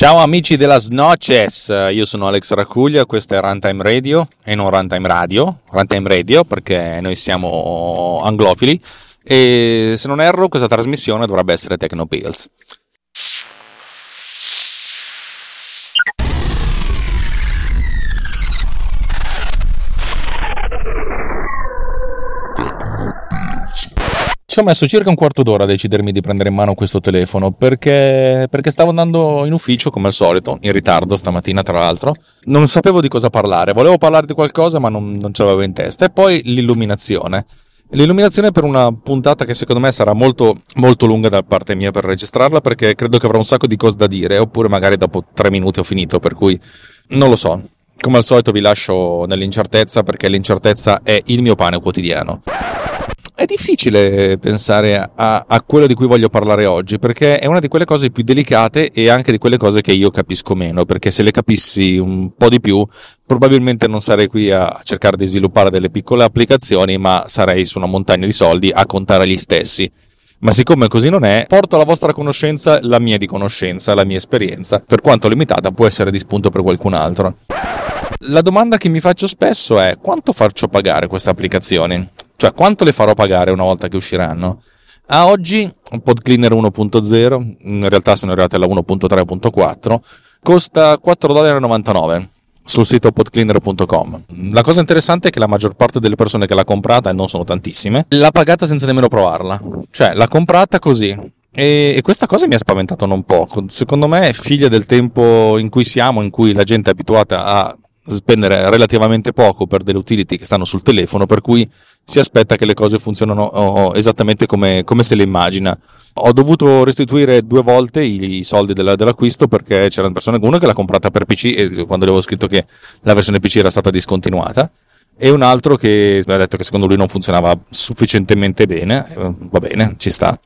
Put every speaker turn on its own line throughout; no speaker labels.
Ciao amici della Snoches, io sono Alex Racuglia, questo è Runtime Radio e non Runtime Radio, Runtime Radio perché noi siamo anglofili e se non erro questa trasmissione dovrebbe essere Technopills. Ci ho messo circa un quarto d'ora a decidermi di prendere in mano questo telefono perché, perché, stavo andando in ufficio come al solito, in ritardo stamattina tra l'altro. Non sapevo di cosa parlare, volevo parlare di qualcosa ma non, non ce l'avevo in testa. E poi l'illuminazione. L'illuminazione per una puntata che secondo me sarà molto, molto lunga da parte mia per registrarla perché credo che avrò un sacco di cose da dire oppure magari dopo tre minuti ho finito per cui non lo so. Come al solito vi lascio nell'incertezza perché l'incertezza è il mio pane quotidiano. È difficile pensare a, a, quello di cui voglio parlare oggi, perché è una di quelle cose più delicate e anche di quelle cose che io capisco meno, perché se le capissi un po' di più, probabilmente non sarei qui a cercare di sviluppare delle piccole applicazioni, ma sarei su una montagna di soldi a contare gli stessi. Ma siccome così non è, porto alla vostra conoscenza la mia di conoscenza, la mia esperienza, per quanto limitata può essere di spunto per qualcun altro. La domanda che mi faccio spesso è quanto faccio pagare queste applicazioni? Cioè, quanto le farò pagare una volta che usciranno? A oggi, Pod Cleaner 1.0, in realtà sono arrivati alla 1.3.4, costa 4,99$ sul sito podcleaner.com. La cosa interessante è che la maggior parte delle persone che l'ha comprata, e non sono tantissime, l'ha pagata senza nemmeno provarla. Cioè, l'ha comprata così. E, e questa cosa mi ha spaventato non poco. Secondo me è figlia del tempo in cui siamo, in cui la gente è abituata a spendere relativamente poco per delle utility che stanno sul telefono, per cui si aspetta che le cose funzionino esattamente come, come, se le immagina. Ho dovuto restituire due volte i, soldi della, dell'acquisto perché c'erano persone, uno che l'ha comprata per PC e quando le avevo scritto che la versione PC era stata discontinuata e un altro che mi ha detto che secondo lui non funzionava sufficientemente bene, eh, va bene, ci sta.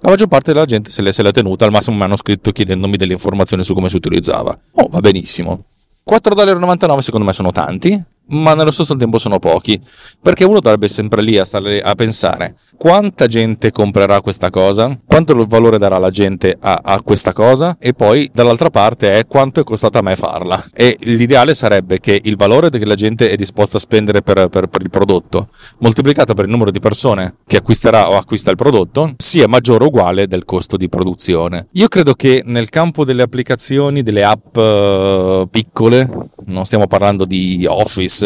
La maggior parte della gente se l'è, se l'è tenuta, al massimo mi hanno scritto chiedendomi delle informazioni su come si utilizzava. Oh, va benissimo. 4,99$ secondo me sono tanti, ma nello stesso tempo sono pochi, perché uno dovrebbe sempre lì a stare a pensare quanta gente comprerà questa cosa, quanto valore darà la gente a, a, questa cosa e poi dall'altra parte è quanto è costata a me farla. E l'ideale sarebbe che il valore che la gente è disposta a spendere per, per, per il prodotto, moltiplicato per il numero di persone che acquisterà o acquista il prodotto, sia maggiore o uguale del costo di produzione. Io credo che nel campo delle applicazioni, delle app uh, piccole, non stiamo parlando di Office,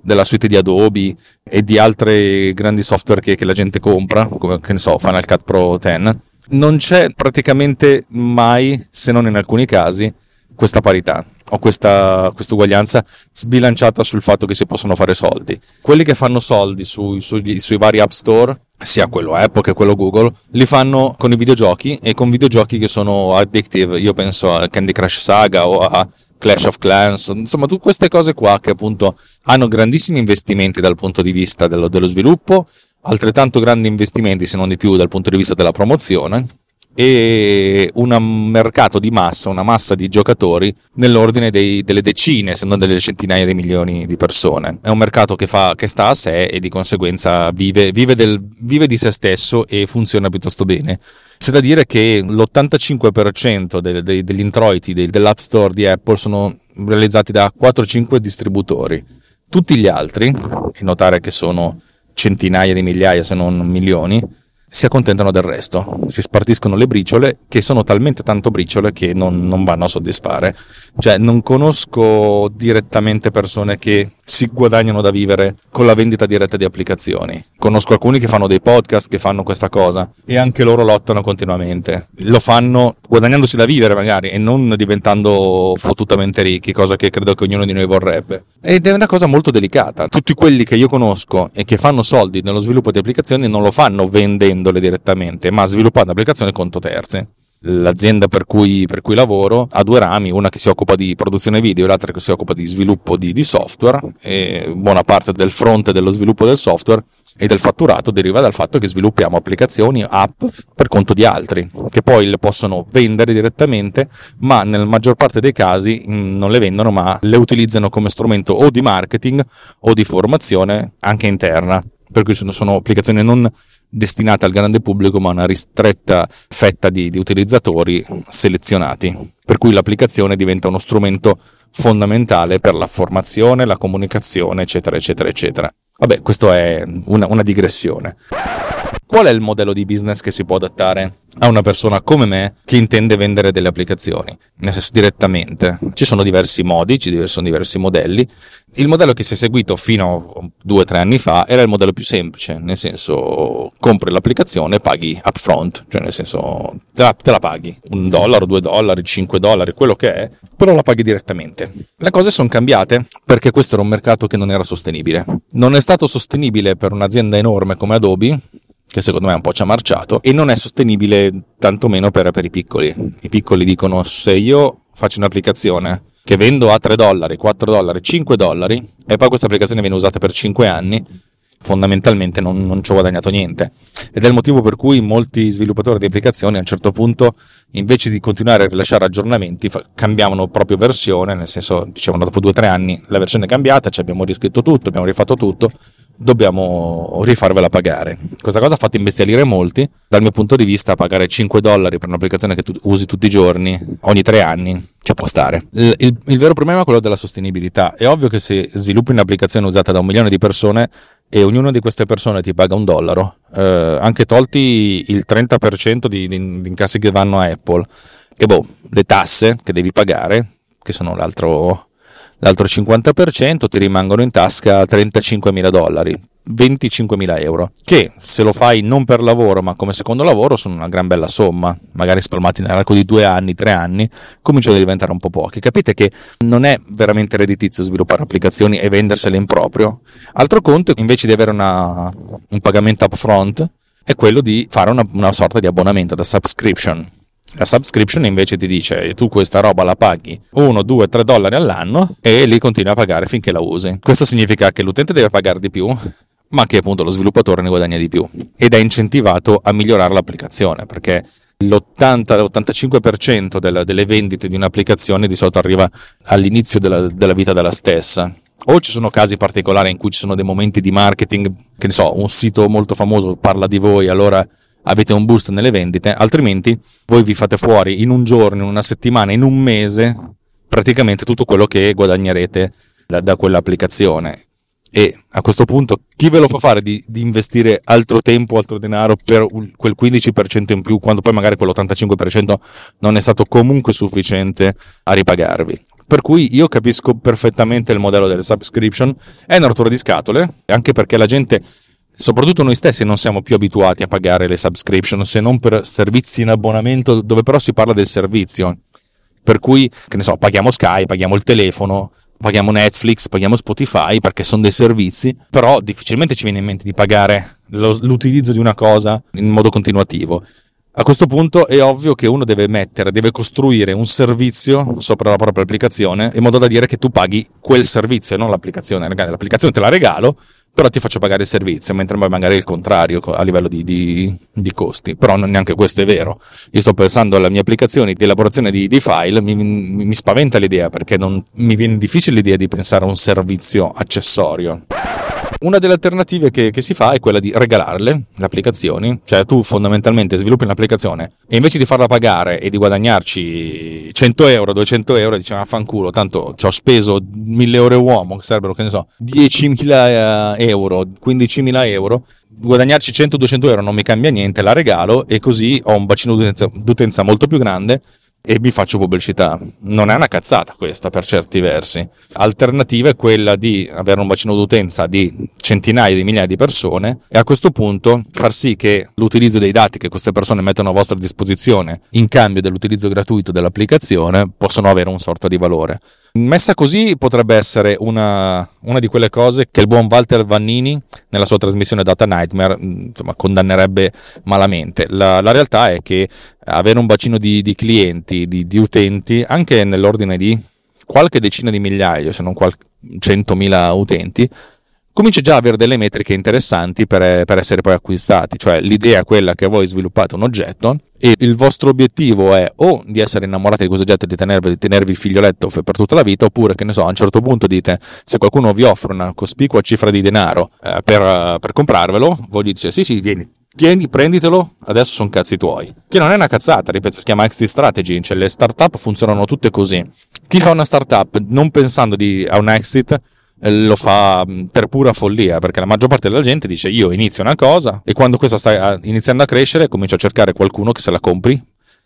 della suite di Adobe e di altri grandi software che, che la gente compra, come che ne so, Final Cut Pro 10, non c'è praticamente mai, se non in alcuni casi, questa parità o questa uguaglianza sbilanciata sul fatto che si possono fare soldi. Quelli che fanno soldi sui, sui, sui vari app store, sia quello Apple che quello Google, li fanno con i videogiochi e con videogiochi che sono addictive. Io penso a Candy Crush Saga o a Clash of Clans, insomma tutte queste cose qua che appunto hanno grandissimi investimenti dal punto di vista dello, dello sviluppo, altrettanto grandi investimenti se non di più dal punto di vista della promozione e un mercato di massa, una massa di giocatori nell'ordine dei, delle decine, se non delle centinaia di milioni di persone. È un mercato che, fa, che sta a sé e di conseguenza vive, vive, del, vive di se stesso e funziona piuttosto bene. C'è da dire che l'85% dei, dei, degli introiti dei, dell'App Store di Apple sono realizzati da 4-5 distributori. Tutti gli altri, e notare che sono centinaia di migliaia se non milioni, si accontentano del resto, si spartiscono le briciole che sono talmente tanto briciole che non, non, vanno a soddisfare. Cioè non conosco direttamente persone che si guadagnano da vivere con la vendita diretta di applicazioni. Conosco alcuni che fanno dei podcast che fanno questa cosa e anche loro lottano continuamente. Lo fanno guadagnandosi da vivere magari e non diventando fottutamente ricchi, cosa che credo che ognuno di noi vorrebbe. Ed è una cosa molto delicata. Tutti quelli che io conosco e che fanno soldi nello sviluppo di applicazioni non lo fanno vendendole direttamente, ma sviluppando applicazioni conto terzi l'azienda per cui, per cui, lavoro ha due rami, una che si occupa di produzione video e l'altra che si occupa di sviluppo di, di software e buona parte del fronte dello sviluppo del software e del fatturato deriva dal fatto che sviluppiamo applicazioni, app per conto di altri, che poi le possono vendere direttamente, ma nella maggior parte dei casi mm, non le vendono, ma le utilizzano come strumento o di marketing o di formazione anche interna. Per cui sono, sono applicazioni non destinata al grande pubblico ma a una ristretta fetta di, di utilizzatori selezionati, per cui l'applicazione diventa uno strumento fondamentale per la formazione, la comunicazione, eccetera, eccetera, eccetera. Vabbè, questo è una, una digressione. Qual è il modello di business che si può adattare a una persona come me che intende vendere delle applicazioni, nel senso direttamente. Ci sono diversi modi, ci sono diversi modelli. Il modello che si è seguito fino a due o tre anni fa era il modello più semplice, nel senso compri l'applicazione e paghi upfront, cioè nel senso te la, te la paghi, un dollaro, due dollari, cinque dollari, quello che è, però la paghi direttamente. Le cose sono cambiate perché questo era un mercato che non era sostenibile. Non è stato sostenibile per un'azienda enorme come Adobe, che secondo me un po' ci ha marciato, e non è sostenibile tantomeno per, per i piccoli. I piccoli dicono se io faccio un'applicazione che vendo a 3 dollari, 4 dollari, 5 dollari e poi questa applicazione viene usata per 5 anni, fondamentalmente non, non ci ho guadagnato niente. Ed è il motivo per cui molti sviluppatori di applicazioni a un certo punto, invece di continuare a rilasciare aggiornamenti, cambiavano proprio versione, nel senso dicevano dopo 2-3 anni la versione è cambiata, ci abbiamo riscritto tutto, abbiamo rifatto tutto, dobbiamo rifarvela pagare. Questa cosa ha fatto imbestialire molti. Dal mio punto di vista, pagare 5 dollari per un'applicazione che tu usi tutti i giorni, ogni tre anni, ci può stare. Il, il, il, vero problema è quello della sostenibilità. È ovvio che se sviluppi un'applicazione usata da un milione di persone e ognuna di queste persone ti paga un dollaro, eh, anche tolti il 30% di, di, di incassi che vanno a Apple, e boh, le tasse che devi pagare, che sono l'altro l'altro 50% ti rimangono in tasca 35 mila dollari, 25 mila euro, che se lo fai non per lavoro ma come secondo lavoro sono una gran bella somma, magari spalmati nell'arco di due anni, tre anni, cominciano a diventare un po' pochi. Capite che non è veramente redditizio sviluppare applicazioni e vendersele in proprio. Altro conto, invece di avere una, un pagamento upfront, è quello di fare una, una sorta di abbonamento da subscription la subscription invece ti dice tu questa roba la paghi 1, 2, 3 dollari all'anno e li continui a pagare finché la usi. Questo significa che l'utente deve pagare di più, ma che appunto lo sviluppatore ne guadagna di più ed è incentivato a migliorare l'applicazione perché l'80-85% della, delle vendite di un'applicazione di solito arriva all'inizio della, della vita della stessa o ci sono casi particolari in cui ci sono dei momenti di marketing, che ne so, un sito molto famoso parla di voi, allora avete un boost nelle vendite, altrimenti voi vi fate fuori in un giorno, in una settimana, in un mese, praticamente tutto quello che guadagnerete da, da quell'applicazione. E a questo punto chi ve lo fa fare di, di, investire altro tempo, altro denaro per quel 15% in più, quando poi magari quell'85% non è stato comunque sufficiente a ripagarvi? Per cui io capisco perfettamente il modello delle subscription, è una rottura di scatole, anche perché la gente soprattutto noi stessi non siamo più abituati a pagare le subscription se non per servizi in abbonamento dove però si parla del servizio. Per cui, che ne so, paghiamo Sky, paghiamo il telefono, paghiamo Netflix, paghiamo Spotify perché sono dei servizi, però difficilmente ci viene in mente di pagare lo, l'utilizzo di una cosa in modo continuativo. A questo punto è ovvio che uno deve mettere, deve costruire un servizio sopra la propria applicazione in modo da dire che tu paghi quel servizio e non l'applicazione. L'applicazione te la regalo, però ti faccio pagare il servizio, mentre magari è il contrario a livello di, di, di, costi. Però non neanche questo è vero. Io sto pensando alla mia applicazione di elaborazione di, di file, mi, mi, mi, spaventa l'idea perché non, mi viene difficile l'idea di pensare a un servizio accessorio. Una delle alternative che, che, si fa è quella di regalarle le applicazioni, cioè tu fondamentalmente sviluppi un'applicazione e invece di farla pagare e di guadagnarci 100 euro, 200 euro, dici ma fanculo, tanto ci ho speso 1000 euro uomo, che sarebbero, che ne so, 10.000 eh, euro, 15.000 euro, guadagnarci 100-200 euro non mi cambia niente, la regalo e così ho un bacino d'utenza, d'utenza molto più grande e vi faccio pubblicità. Non è una cazzata questa per certi versi. Alternativa è quella di avere un bacino d'utenza di centinaia di migliaia di persone e a questo punto far sì che l'utilizzo dei dati che queste persone mettono a vostra disposizione in cambio dell'utilizzo gratuito dell'applicazione possono avere un sorta di valore. Messa così potrebbe essere una, una, di quelle cose che il buon Walter Vannini nella sua trasmissione Data Nightmare insomma, condannerebbe malamente. La, la, realtà è che avere un bacino di, di clienti, di, di, utenti, anche nell'ordine di qualche decina di migliaia, se non qualche centomila utenti, comincia già ad avere delle metriche interessanti per, per, essere poi acquistati, cioè l'idea è quella che voi sviluppate un oggetto e il vostro obiettivo è o di essere innamorati di questo oggetto e di tenervi, di tenervi il figlioletto per tutta la vita, oppure che ne so, a un certo punto dite se qualcuno vi offre una cospicua cifra di denaro eh, per, per comprarvelo, voi gli dite sì sì vieni, tieni, prenditelo, adesso sono cazzi tuoi. Che non è una cazzata, ripeto, si chiama exit strategy, cioè le startup funzionano tutte così. Chi fa una startup non pensando di, a un exit eh, lo fa mm, per pura follia, perché la maggior parte della gente dice io inizio una cosa e quando questa sta iniziando a crescere comincio a cercare qualcuno che se la compri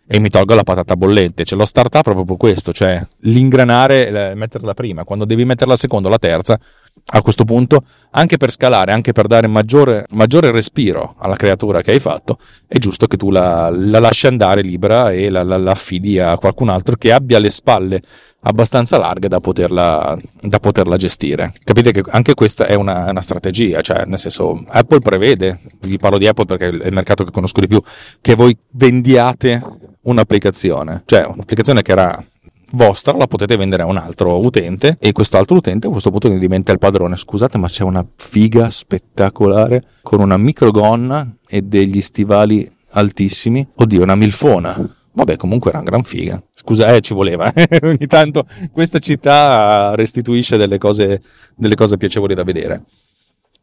e mi tolgo la patata bollente. Cioè, lo startup è proprio questo, cioè l'ingranare, metterla prima. Quando devi metterla la seconda o la terza, a questo punto, anche per scalare, anche per dare maggiore, maggiore respiro alla creatura che hai fatto, è giusto che tu la, la lasci andare libera e la, la, la, affidi a qualcun altro che abbia le spalle abbastanza larghe da poterla, da poterla gestire. Capite che anche questa è una, una, strategia, cioè nel senso Apple prevede, vi parlo di Apple perché è il mercato che conosco di più, che voi vendiate un'applicazione, cioè un'applicazione che era vostra la potete vendere a un altro utente e questo altro utente a questo punto diventa il padrone. Scusate, ma c'è una figa spettacolare con una microgonna e degli stivali altissimi. Oddio, una milfona. Vabbè, comunque era una gran figa. Scusa, eh, ci voleva. Ogni tanto questa città restituisce delle cose, delle cose piacevoli da vedere.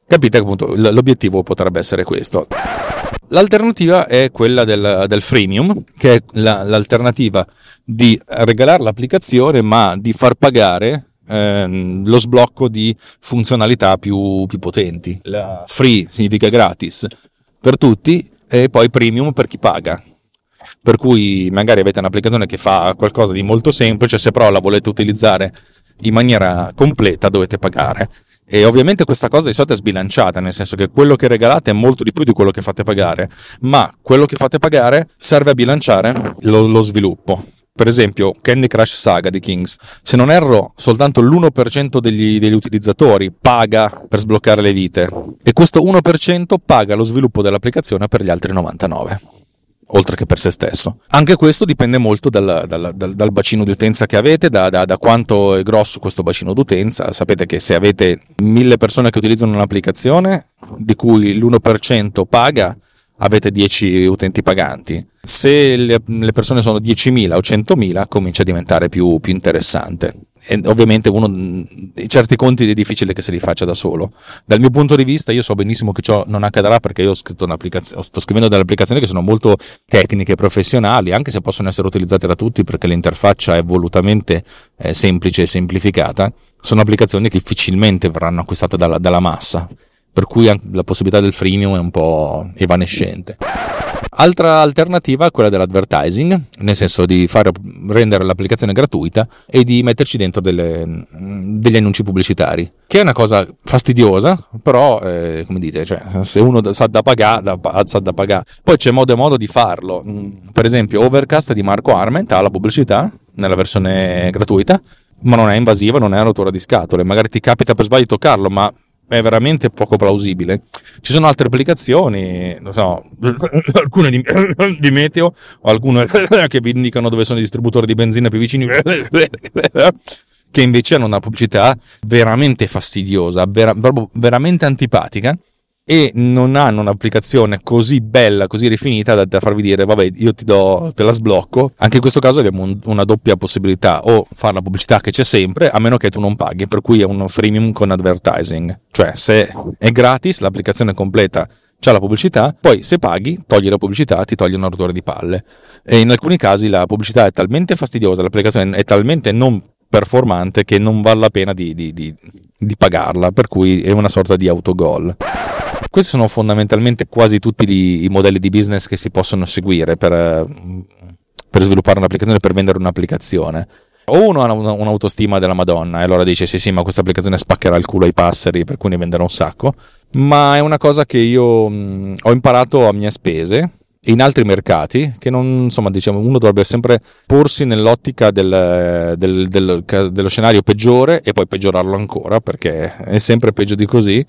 Capite appunto l'obiettivo potrebbe essere questo. L'alternativa è quella del, del freemium, che è la, l'alternativa di regalare l'applicazione ma di far pagare ehm, lo sblocco di funzionalità più, più potenti. La free significa gratis per tutti e poi premium per chi paga. Per cui magari avete un'applicazione che fa qualcosa di molto semplice, se però la volete utilizzare in maniera completa dovete pagare. E ovviamente questa cosa di solito è sbilanciata, nel senso che quello che regalate è molto di più di quello che fate pagare, ma quello che fate pagare serve a bilanciare lo, lo sviluppo. Per esempio, Candy Crush Saga di Kings, se non erro, soltanto l'1% degli, degli utilizzatori paga per sbloccare le vite e questo 1% paga lo sviluppo dell'applicazione per gli altri 99% oltre che per se stesso. Anche questo dipende molto dal, dal, dal, dal bacino di utenza che avete, da, da, da, quanto è grosso questo bacino d'utenza. Sapete che se avete mille persone che utilizzano un'applicazione, di cui l'1% paga, avete 10 utenti paganti. Se le, persone sono 10.000 o 100.000 comincia a diventare più, più interessante. E ovviamente uno, certi conti è difficile che se li faccia da solo. Dal mio punto di vista io so benissimo che ciò non accadrà perché io ho scritto un'applicazione, sto scrivendo delle applicazioni che sono molto tecniche e professionali, anche se possono essere utilizzate da tutti perché l'interfaccia è volutamente eh, semplice e semplificata. Sono applicazioni che difficilmente verranno acquistate dalla, dalla massa per cui la possibilità del freemium è un po' evanescente. Altra alternativa è quella dell'advertising, nel senso di fare, rendere l'applicazione gratuita e di metterci dentro delle, degli annunci pubblicitari, che è una cosa fastidiosa, però, eh, come dite, cioè, se uno sa da pagare, sa da pagare. Poi c'è modo e modo di farlo. Per esempio, Overcast di Marco Arment ha la pubblicità nella versione gratuita, ma non è invasiva, non è una rottura di scatole. Magari ti capita per sbaglio di toccarlo, ma è veramente poco plausibile. Ci sono altre applicazioni, so, alcune di, di meteo o alcune che vi indicano dove sono i distributori di benzina più vicini, che invece hanno una pubblicità veramente fastidiosa, vera, veramente antipatica e non hanno un'applicazione così bella, così rifinita da, da, farvi dire vabbè io ti do, te la sblocco. Anche in questo caso abbiamo un, una doppia possibilità, o fare la pubblicità che c'è sempre, a meno che tu non paghi, per cui è un freemium con advertising. Cioè se è gratis, l'applicazione completa c'è la pubblicità, poi se paghi, togli la pubblicità, ti togli un rotore di palle. E in alcuni casi la pubblicità è talmente fastidiosa, l'applicazione è talmente non performante che non vale la pena di, di, di, di pagarla, per cui è una sorta di autogol. Questi sono fondamentalmente quasi tutti i, i modelli di business che si possono seguire per, per sviluppare un'applicazione, per vendere un'applicazione. O uno ha un'autostima della Madonna e allora dice sì sì ma questa applicazione spaccherà il culo ai passeri per cui ne venderò un sacco, ma è una cosa che io mh, ho imparato a mie spese in altri mercati che non insomma diciamo uno dovrebbe sempre porsi nell'ottica del, del, del, dello scenario peggiore e poi peggiorarlo ancora perché è sempre peggio di così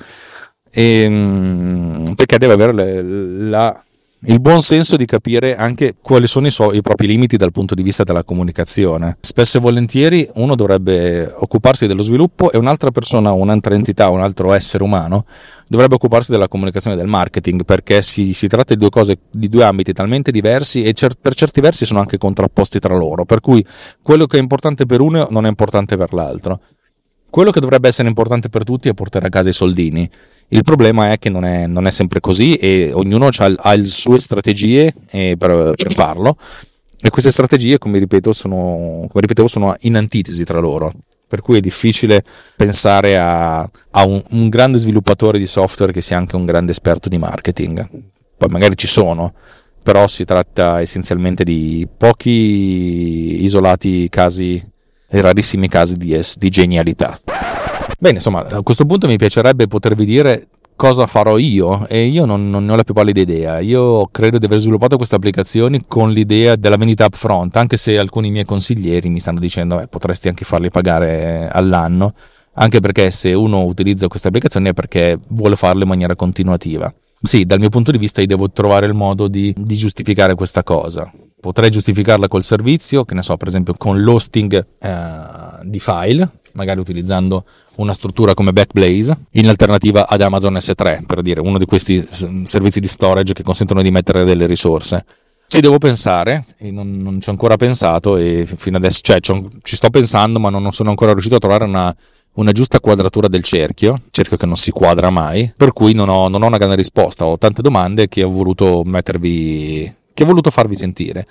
e, ehm, perché deve avere le, la, il buon senso di capire anche quali sono i, suoi, i propri limiti dal punto di vista della comunicazione. Spesso e volentieri uno dovrebbe occuparsi dello sviluppo e un'altra persona, un'altra entità, un altro essere umano dovrebbe occuparsi della comunicazione e del marketing perché si, si tratta di due cose, di due ambiti talmente diversi e cer- per certi versi sono anche contrapposti tra loro, per cui quello che è importante per uno non è importante per l'altro. Quello che dovrebbe essere importante per tutti è portare a casa i soldini. Il problema è che non è, non è sempre così e ognuno ha, le sue strategie eh, per, per, farlo e queste strategie, come, ripeto, sono, come ripetevo, sono in antitesi tra loro. Per cui è difficile pensare a, a un, un grande sviluppatore di software che sia anche un grande esperto di marketing. Poi magari ci sono, però si tratta essenzialmente di pochi isolati casi rarissimi casi di, di genialità. Bene, insomma, a questo punto mi piacerebbe potervi dire cosa farò io e io non, non, ne ho la più pallida idea. Io credo di aver sviluppato queste applicazioni con l'idea della vendita upfront, anche se alcuni miei consiglieri mi stanno dicendo che potresti anche farli pagare all'anno, anche perché se uno utilizza queste applicazioni è perché vuole farle in maniera continuativa. Sì, dal mio punto di vista io devo trovare il modo di, di giustificare questa cosa. Potrei giustificarla col servizio, che ne so, per esempio con l'hosting eh, di file, magari utilizzando una struttura come Backblaze, in alternativa ad Amazon S3, per dire uno di questi servizi di storage che consentono di mettere delle risorse. Ci devo pensare, non, non ci ho ancora pensato e fino adesso, cioè ci sto pensando, ma non sono ancora riuscito a trovare una, una giusta quadratura del cerchio, cerchio che non si quadra mai, per cui non ho, non ho una grande risposta, ho tante domande che ho voluto mettervi, ho voluto farvi sentire.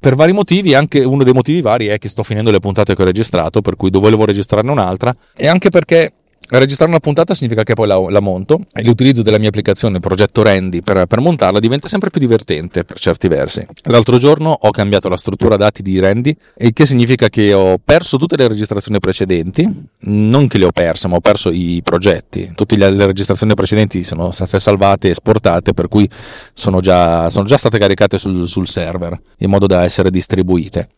Per vari motivi, anche uno dei motivi vari è che sto finendo le puntate che ho registrato, per cui volevo registrarne un'altra, e anche perché Registrare una puntata significa che poi la, la, monto e l'utilizzo della mia applicazione Progetto Randy per, per, montarla diventa sempre più divertente per certi versi. L'altro giorno ho cambiato la struttura dati di Randy, il che significa che ho perso tutte le registrazioni precedenti, non che le ho perse, ma ho perso i progetti. Tutte le registrazioni precedenti sono state salvate e esportate, per cui sono già, sono già state caricate sul, sul server in modo da essere distribuite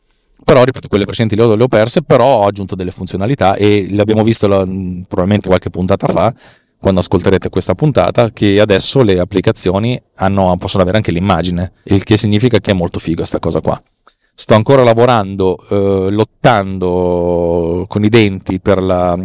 però ripeto quelle precedenti le ho, perse però ho aggiunto delle funzionalità e l'abbiamo visto la, probabilmente qualche puntata fa quando ascolterete questa puntata che adesso le applicazioni hanno, possono avere anche l'immagine il che significa che è molto figo questa cosa qua. Sto ancora lavorando eh, lottando con i denti per, la,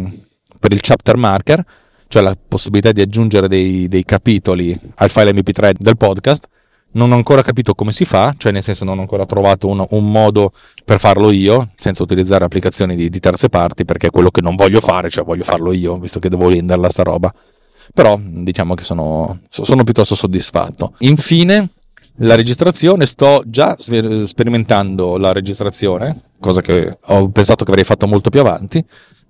per il chapter marker cioè la possibilità di aggiungere dei, dei capitoli al file mp3 del podcast non ho ancora capito come si fa, cioè nel senso non ho ancora trovato un, un modo per farlo io, senza utilizzare applicazioni di, di, terze parti, perché è quello che non voglio fare, cioè voglio farlo io, visto che devo venderla sta roba. Però diciamo che sono, sono piuttosto soddisfatto. Infine, la registrazione, sto già sperimentando la registrazione, cosa che ho pensato che avrei fatto molto più avanti,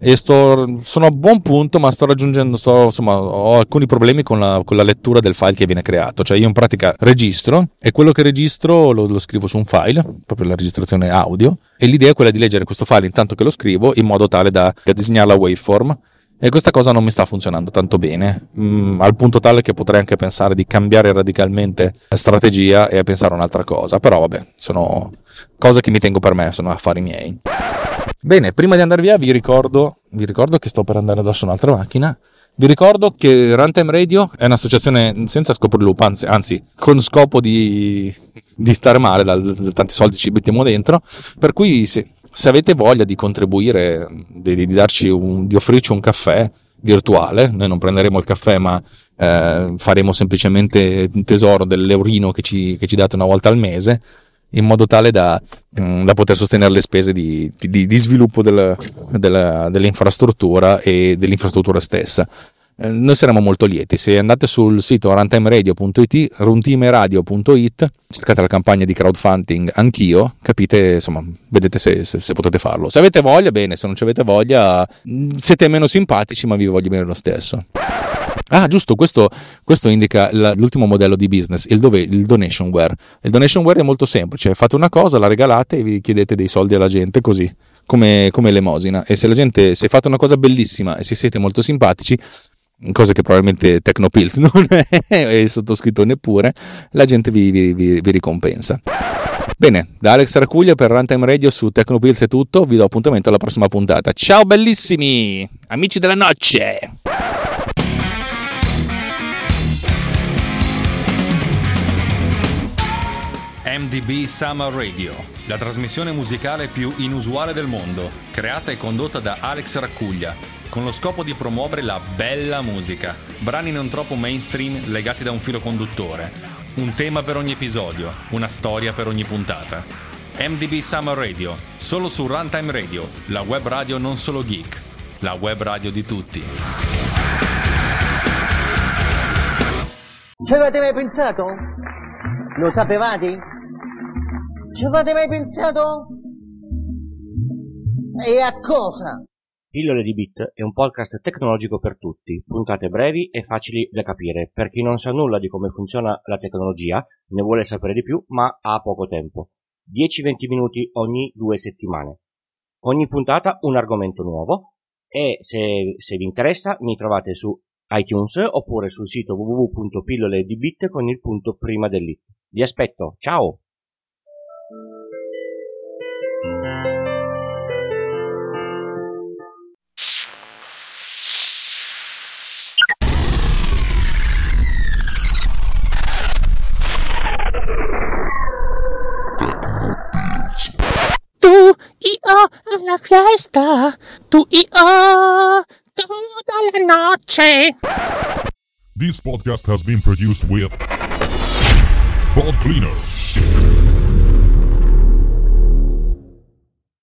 e sto, sono a buon punto, ma sto raggiungendo, sto, insomma, ho alcuni problemi con la, con la, lettura del file che viene creato. Cioè, io in pratica registro e quello che registro lo, lo, scrivo su un file, proprio la registrazione audio, e l'idea è quella di leggere questo file intanto che lo scrivo in modo tale da, da disegnare la waveform. E questa cosa non mi sta funzionando tanto bene, mm, al punto tale che potrei anche pensare di cambiare radicalmente strategia e pensare a un'altra cosa. Però vabbè, sono cose che mi tengo per me, sono affari miei. Bene, prima di andare via vi ricordo, vi ricordo che sto per andare addosso un'altra macchina. Vi ricordo che Runtime Radio è un'associazione senza scopo di lupo, anzi, anzi con scopo di, di stare male, da, tanti soldi ci mettiamo dentro, per cui se, se avete voglia di contribuire, di, di, darci un, di offrirci un caffè virtuale, noi non prenderemo il caffè ma eh, faremo semplicemente tesoro dell'eurino che ci, che ci date una volta al mese, in modo tale da, mm, da poter sostenere le spese di, di, di sviluppo del, della, dell'infrastruttura e dell'infrastruttura stessa. Eh, noi saremo molto lieti. Se andate sul sito runtimeradio.it, runtimeradio.it, cercate la campagna di crowdfunding anch'io, capite, insomma, vedete se, se, se, potete farlo. Se avete voglia, bene, se non ci avete voglia, mm, siete meno simpatici, ma vi voglio bene lo stesso. Ah, giusto, questo, questo indica l'ultimo modello di business, il, dove, il donationware. Il donationware è molto semplice, fate una cosa, la regalate e vi chiedete dei soldi alla gente così, come, come elemosina. E se la gente, se fate una cosa bellissima e se siete molto simpatici, cosa che probabilmente Tecnopills non è, e sottoscritto neppure, la gente vi, vi, vi, vi ricompensa. Bene, da Alex Racuglia per Runtime Radio su Tecnopills è tutto, vi do appuntamento alla prossima puntata. Ciao bellissimi, amici della noce!
MDB Summer Radio, la trasmissione musicale più inusuale del mondo, creata e condotta da Alex Raccuglia, con lo scopo di promuovere la bella musica, brani non troppo mainstream legati da un filo conduttore, un tema per ogni episodio, una storia per ogni puntata. MDB Summer Radio, solo su Runtime Radio, la web radio non solo geek. la web radio di tutti.
Ci avete mai pensato? Lo sapevate? Ci avete mai pensato? E a cosa?
Pillole di Bit è un podcast tecnologico per tutti, puntate brevi e facili da capire per chi non sa nulla di come funziona la tecnologia, ne vuole sapere di più, ma ha poco tempo. 10-20 minuti ogni due settimane. Ogni puntata un argomento nuovo e se, se vi interessa mi trovate su iTunes oppure sul sito www.pilloledibit con il punto prima dell'it. Vi aspetto, ciao!
Fiesta, tu y yo, toda la noche.
This podcast has been produced with Pod Cleaner.